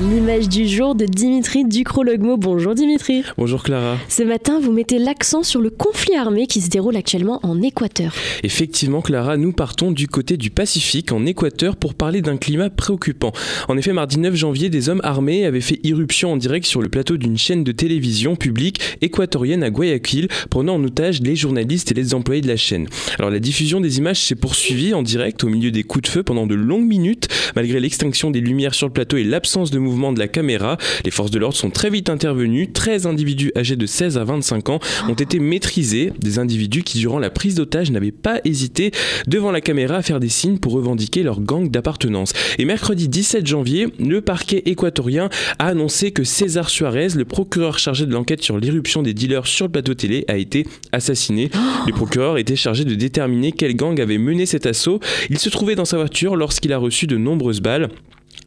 L'image du jour de Dimitri Ducrologmo. Bonjour Dimitri. Bonjour Clara. Ce matin, vous mettez l'accent sur le conflit armé qui se déroule actuellement en Équateur. Effectivement Clara, nous partons du côté du Pacifique en Équateur pour parler d'un climat préoccupant. En effet, mardi 9 janvier, des hommes armés avaient fait irruption en direct sur le plateau d'une chaîne de télévision publique équatorienne à Guayaquil, prenant en otage les journalistes et les employés de la chaîne. Alors la diffusion des images s'est poursuivie en direct au milieu des coups de feu pendant de longues minutes, malgré l'extinction des lumières sur le plateau et l'absence de mouvement de la caméra. Les forces de l'ordre sont très vite intervenues. 13 individus âgés de 16 à 25 ans ont été maîtrisés. Des individus qui, durant la prise d'otage, n'avaient pas hésité devant la caméra à faire des signes pour revendiquer leur gang d'appartenance. Et mercredi 17 janvier, le parquet équatorien a annoncé que César Suarez, le procureur chargé de l'enquête sur l'irruption des dealers sur le plateau télé, a été assassiné. Le procureur était chargé de déterminer quel gang avait mené cet assaut. Il se trouvait dans sa voiture lorsqu'il a reçu de nombreuses balles.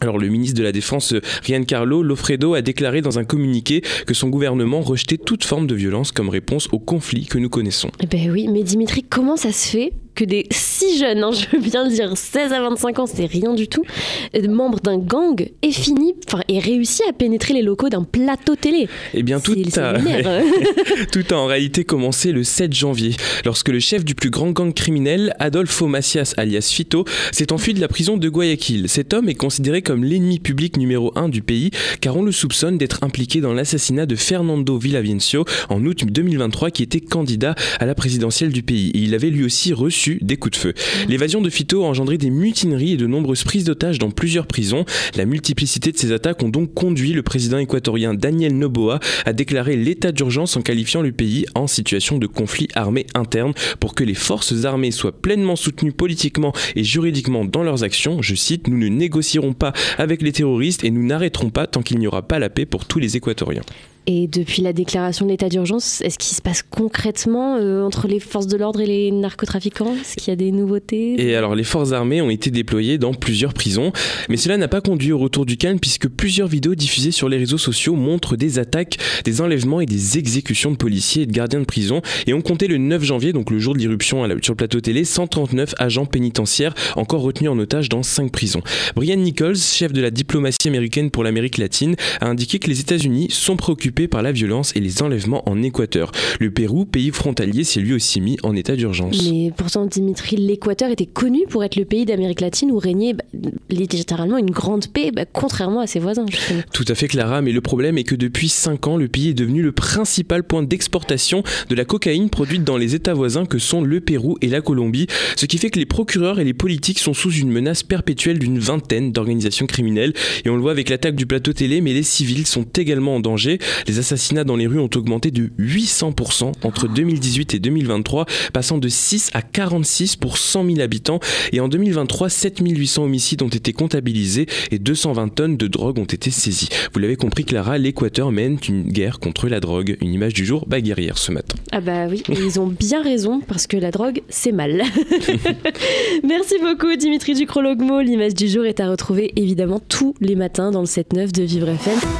Alors le ministre de la Défense Carlo Lofredo a déclaré dans un communiqué que son gouvernement rejetait toute forme de violence comme réponse au conflit que nous connaissons. Eh ben oui, mais Dimitri, comment ça se fait que des si jeunes, hein, je veux bien le dire, 16 à 25 ans, c'est rien du tout, euh, membres d'un gang ait fini, enfin, ait réussi à pénétrer les locaux d'un plateau télé. Eh bien, tout a... tout a en réalité commencé le 7 janvier, lorsque le chef du plus grand gang criminel, Adolfo Macias alias Fito, s'est enfui de la prison de Guayaquil. Cet homme est considéré comme l'ennemi public numéro 1 du pays, car on le soupçonne d'être impliqué dans l'assassinat de Fernando Villavicencio en août 2023, qui était candidat à la présidentielle du pays. Et il avait lui aussi reçu des coups de feu. L'évasion de Fito a engendré des mutineries et de nombreuses prises d'otages dans plusieurs prisons. La multiplicité de ces attaques ont donc conduit le président équatorien Daniel Noboa à déclarer l'état d'urgence en qualifiant le pays en situation de conflit armé interne pour que les forces armées soient pleinement soutenues politiquement et juridiquement dans leurs actions. Je cite, nous ne négocierons pas avec les terroristes et nous n'arrêterons pas tant qu'il n'y aura pas la paix pour tous les Équatoriens. Et depuis la déclaration de l'état d'urgence, est-ce qu'il se passe concrètement euh, entre les forces de l'ordre et les narcotrafiquants? Est-ce qu'il y a des nouveautés? Et alors, les forces armées ont été déployées dans plusieurs prisons, mais cela n'a pas conduit au retour du calme puisque plusieurs vidéos diffusées sur les réseaux sociaux montrent des attaques, des enlèvements et des exécutions de policiers et de gardiens de prison. Et on comptait le 9 janvier, donc le jour de l'irruption sur le plateau télé, 139 agents pénitentiaires encore retenus en otage dans 5 prisons. Brian Nichols, chef de la diplomatie américaine pour l'Amérique latine, a indiqué que les États-Unis sont préoccupés par la violence et les enlèvements en Équateur. Le Pérou, pays frontalier, s'est lui aussi mis en état d'urgence. Mais pourtant, Dimitri, l'Équateur était connu pour être le pays d'Amérique latine où régnait bah, littéralement une grande paix, bah, contrairement à ses voisins. Tout à fait, Clara, mais le problème est que depuis 5 ans, le pays est devenu le principal point d'exportation de la cocaïne produite dans les États voisins que sont le Pérou et la Colombie, ce qui fait que les procureurs et les politiques sont sous une menace perpétuelle d'une vingtaine d'organisations criminelles. Et on le voit avec l'attaque du plateau télé, mais les civils sont également en danger. Les assassinats dans les rues ont augmenté de 800% entre 2018 et 2023, passant de 6 à 46 pour 100 000 habitants. Et en 2023, 7800 homicides ont été comptabilisés et 220 tonnes de drogue ont été saisies. Vous l'avez compris, Clara, l'Équateur mène une guerre contre la drogue. Une image du jour baguerrière ce matin. Ah bah oui, ils ont bien raison parce que la drogue, c'est mal. Merci beaucoup Dimitri Ducrologmo. L'image du jour est à retrouver évidemment tous les matins dans le 7-9 de Vivre FM.